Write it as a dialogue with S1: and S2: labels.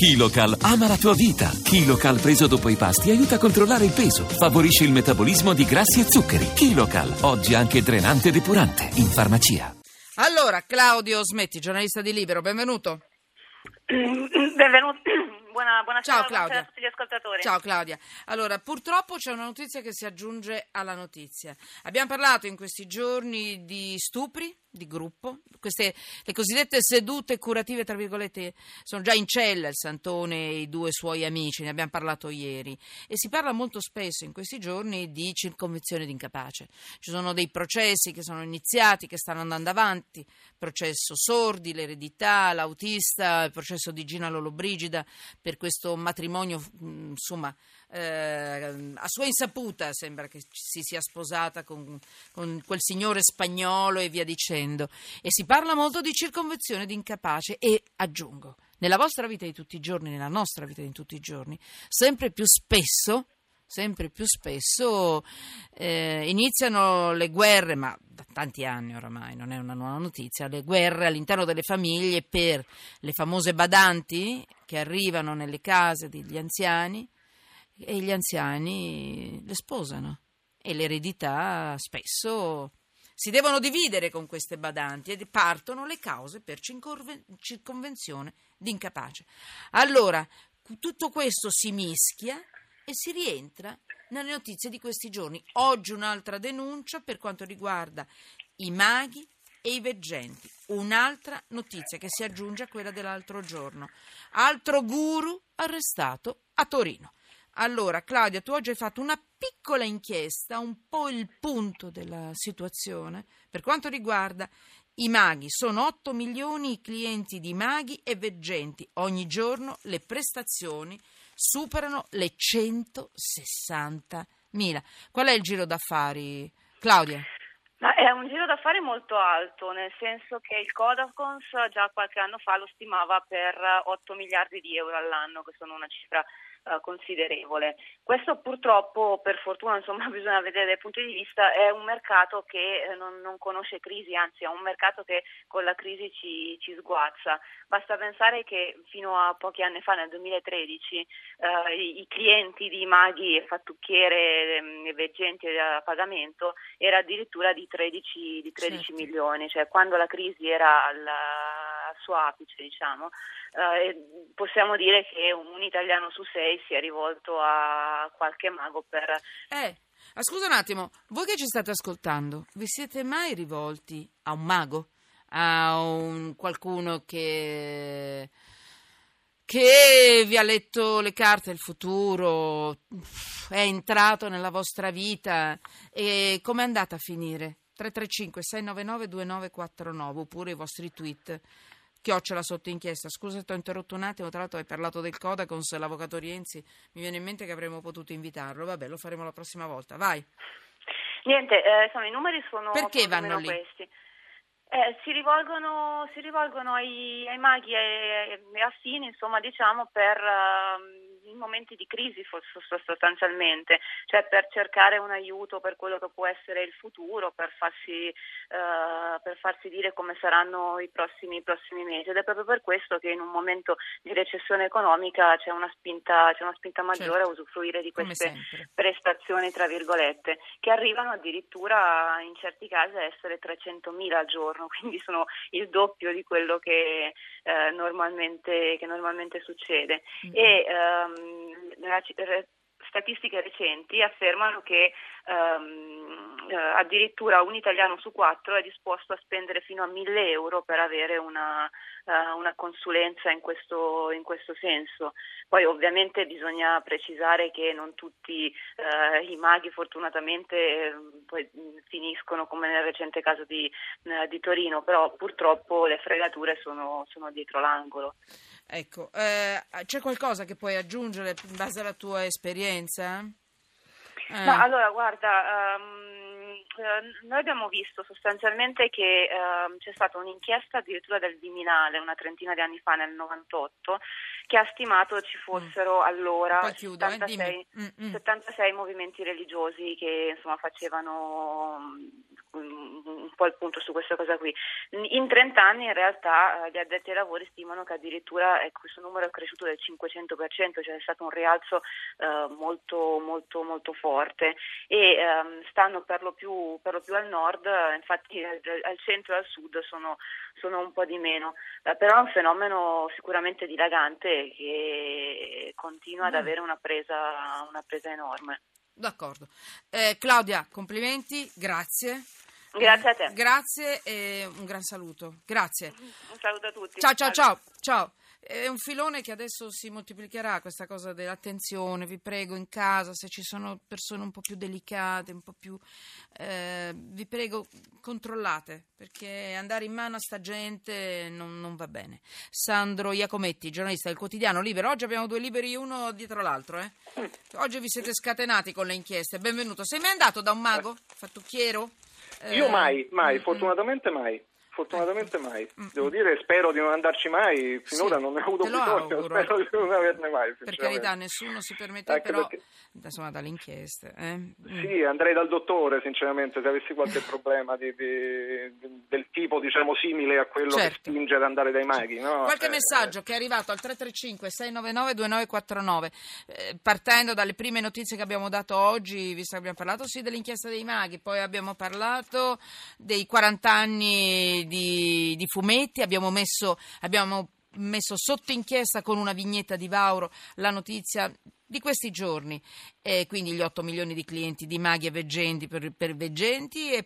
S1: Kilocal ama la tua vita. Kilocal preso dopo i pasti aiuta a controllare il peso, favorisce il metabolismo di grassi e zuccheri. Kilocal, oggi anche drenante e depurante, in farmacia.
S2: Allora, Claudio Smetti, giornalista di Libero, benvenuto.
S3: Benvenuti. Buona, buonasera,
S2: Ciao, Claudia.
S3: a tutti gli ascoltatori.
S2: Ciao Claudia. Allora, purtroppo c'è una notizia che si aggiunge alla notizia. Abbiamo parlato in questi giorni di stupri di gruppo, queste le cosiddette sedute curative tra virgolette sono già in cella il Santone e i due suoi amici, ne abbiamo parlato ieri e si parla molto spesso in questi giorni di circonvenzione di incapace. Ci sono dei processi che sono iniziati, che stanno andando avanti, processo Sordi, l'eredità, l'autista, il processo di Gina Lollobrigida per questo matrimonio insomma eh, a sua insaputa sembra che si sia sposata con, con quel signore spagnolo e via dicendo. E si parla molto di circonvenzione di incapace e aggiungo, nella vostra vita di tutti i giorni, nella nostra vita di tutti i giorni, sempre più spesso sempre più spesso eh, iniziano le guerre, ma da tanti anni oramai, non è una nuova notizia, le guerre all'interno delle famiglie per le famose badanti che arrivano nelle case degli anziani e gli anziani le sposano e l'eredità spesso si devono dividere con queste badanti e partono le cause per circonven- circonvenzione di incapace. Allora, tutto questo si mischia e si rientra nelle notizie di questi giorni. Oggi un'altra denuncia per quanto riguarda i maghi e i veggenti. Un'altra notizia che si aggiunge a quella dell'altro giorno. Altro guru arrestato a Torino. Allora, Claudia, tu oggi hai fatto una piccola inchiesta, un po' il punto della situazione per quanto riguarda i maghi. Sono 8 milioni i clienti di maghi e veggenti. Ogni giorno le prestazioni superano le 160 mila. Qual è il giro d'affari, Claudia?
S3: Ma è un giro d'affari molto alto, nel senso che il Codacons già qualche anno fa lo stimava per 8 miliardi di euro all'anno, che sono una cifra Uh, considerevole. Questo purtroppo, per fortuna, insomma, bisogna vedere dai punti di vista, è un mercato che eh, non, non, conosce crisi, anzi è un mercato che con la crisi ci, ci, sguazza. Basta pensare che fino a pochi anni fa, nel 2013, uh, i, i, clienti di maghi e fattucchiere ehm, e veggenti a pagamento era addirittura di 13, di 13 certo. milioni, cioè quando la crisi era alla, al suo apice, diciamo, uh, possiamo dire che un italiano su sei si è rivolto a qualche mago per...
S2: Eh, scusa un attimo, voi che ci state ascoltando, vi siete mai rivolti a un mago? A un qualcuno che che vi ha letto le carte del futuro, è entrato nella vostra vita e come è andata a finire? 335 699 2949 oppure i vostri tweet chiocciola sotto inchiesta. Scusa, ti ho interrotto un attimo. Tra l'altro, hai parlato del Codacons, l'avvocato Rienzi. Mi viene in mente che avremmo potuto invitarlo. Vabbè, lo faremo la prossima volta. Vai.
S3: Niente, eh, insomma, i numeri sono
S2: Perché vanno lì?
S3: questi. Eh, si rivolgono, si rivolgono ai, ai, maghi e, e affini, insomma, diciamo, per uh, momenti di crisi sostanzialmente, cioè per cercare un aiuto per quello che può essere il futuro, per farsi, uh, per farsi dire come saranno i prossimi, i prossimi, mesi. Ed è proprio per questo che in un momento di recessione economica c'è una spinta, c'è una spinta maggiore certo. a usufruire di queste prestazioni, tra virgolette, che arrivano addirittura in certi casi a essere 300.000 al giorno quindi sono il doppio di quello che, eh, normalmente, che normalmente, succede. Mm-hmm. E ehm, statistiche recenti affermano che ehm, eh, addirittura un italiano su quattro è disposto a spendere fino a 1000 euro per avere una, uh, una consulenza in questo, in questo, senso. Poi ovviamente bisogna precisare che non tutti uh, i maghi fortunatamente eh, poi finiscono come nel recente caso di, uh, di Torino, però purtroppo le fregature sono, sono dietro l'angolo.
S2: Ecco, eh, c'è qualcosa che puoi aggiungere in base alla tua esperienza?
S3: Eh. No, allora guarda, um, noi abbiamo visto sostanzialmente che um, c'è stata un'inchiesta addirittura del Viminale una trentina di anni fa, nel 98, che ha stimato ci fossero allora
S2: Poi chiudo, eh,
S3: 76,
S2: dimmi. Mm, mm.
S3: 76 movimenti religiosi che insomma facevano mm, un po' il punto su questa cosa qui. In 30 anni in realtà eh, gli addetti ai lavori stimano che addirittura eh, questo numero è cresciuto del 500%, cioè è stato un rialzo eh, molto, molto, molto forte e ehm, stanno per lo più, per lo più al nord, eh, infatti al, al centro e al sud sono, sono un po' di meno, Eh, però è un fenomeno sicuramente dilagante che continua ad
S2: Mm.
S3: avere una presa, una presa enorme.
S2: D'accordo. Eh, Claudia, complimenti, grazie.
S3: Grazie a te.
S2: Grazie e un gran saluto. Grazie.
S3: Un saluto a tutti.
S2: Ciao, ciao, ciao, ciao. È un filone che adesso si moltiplicherà, questa cosa dell'attenzione, vi prego, in casa, se ci sono persone un po' più delicate, un po' più... eh, vi prego, controllate, perché andare in mano a sta gente non, non va bene. Sandro Iacometti, giornalista del quotidiano Libero, oggi abbiamo due liberi uno dietro l'altro, eh? Oggi vi siete scatenati con le inchieste, benvenuto. Sei mai andato da un mago? Fattucchiero?
S4: Io
S2: Eh,
S4: mai, mai,
S2: mm, mm.
S4: fortunatamente mai. Fortunatamente mai. Devo dire, spero di non andarci mai. Finora
S2: Sì,
S4: non ne ho avuto bisogno, spero di non averne mai.
S2: Per carità, nessuno si permette,
S4: Anche
S2: però,
S4: perché-
S2: insomma, dalle inchieste. eh. Mm.
S4: Sì, andrei dal dottore, sinceramente, se avessi qualche problema di- di- del tipo, diciamo, simile a quello
S2: Certo.
S4: che spinge ad andare dai maghi. No?
S2: Qualche
S4: Eh,
S2: messaggio che è arrivato al 335-699-2949, eh, partendo dalle prime notizie che abbiamo dato oggi, visto che abbiamo parlato sì dell'inchiesta dei maghi, poi abbiamo parlato dei 40 anni di, di fumetti, abbiamo messo, abbiamo messo sotto inchiesta con una vignetta di Vauro la notizia di questi giorni, e quindi gli 8 milioni di clienti di maghi e veggenti per, per veggenti e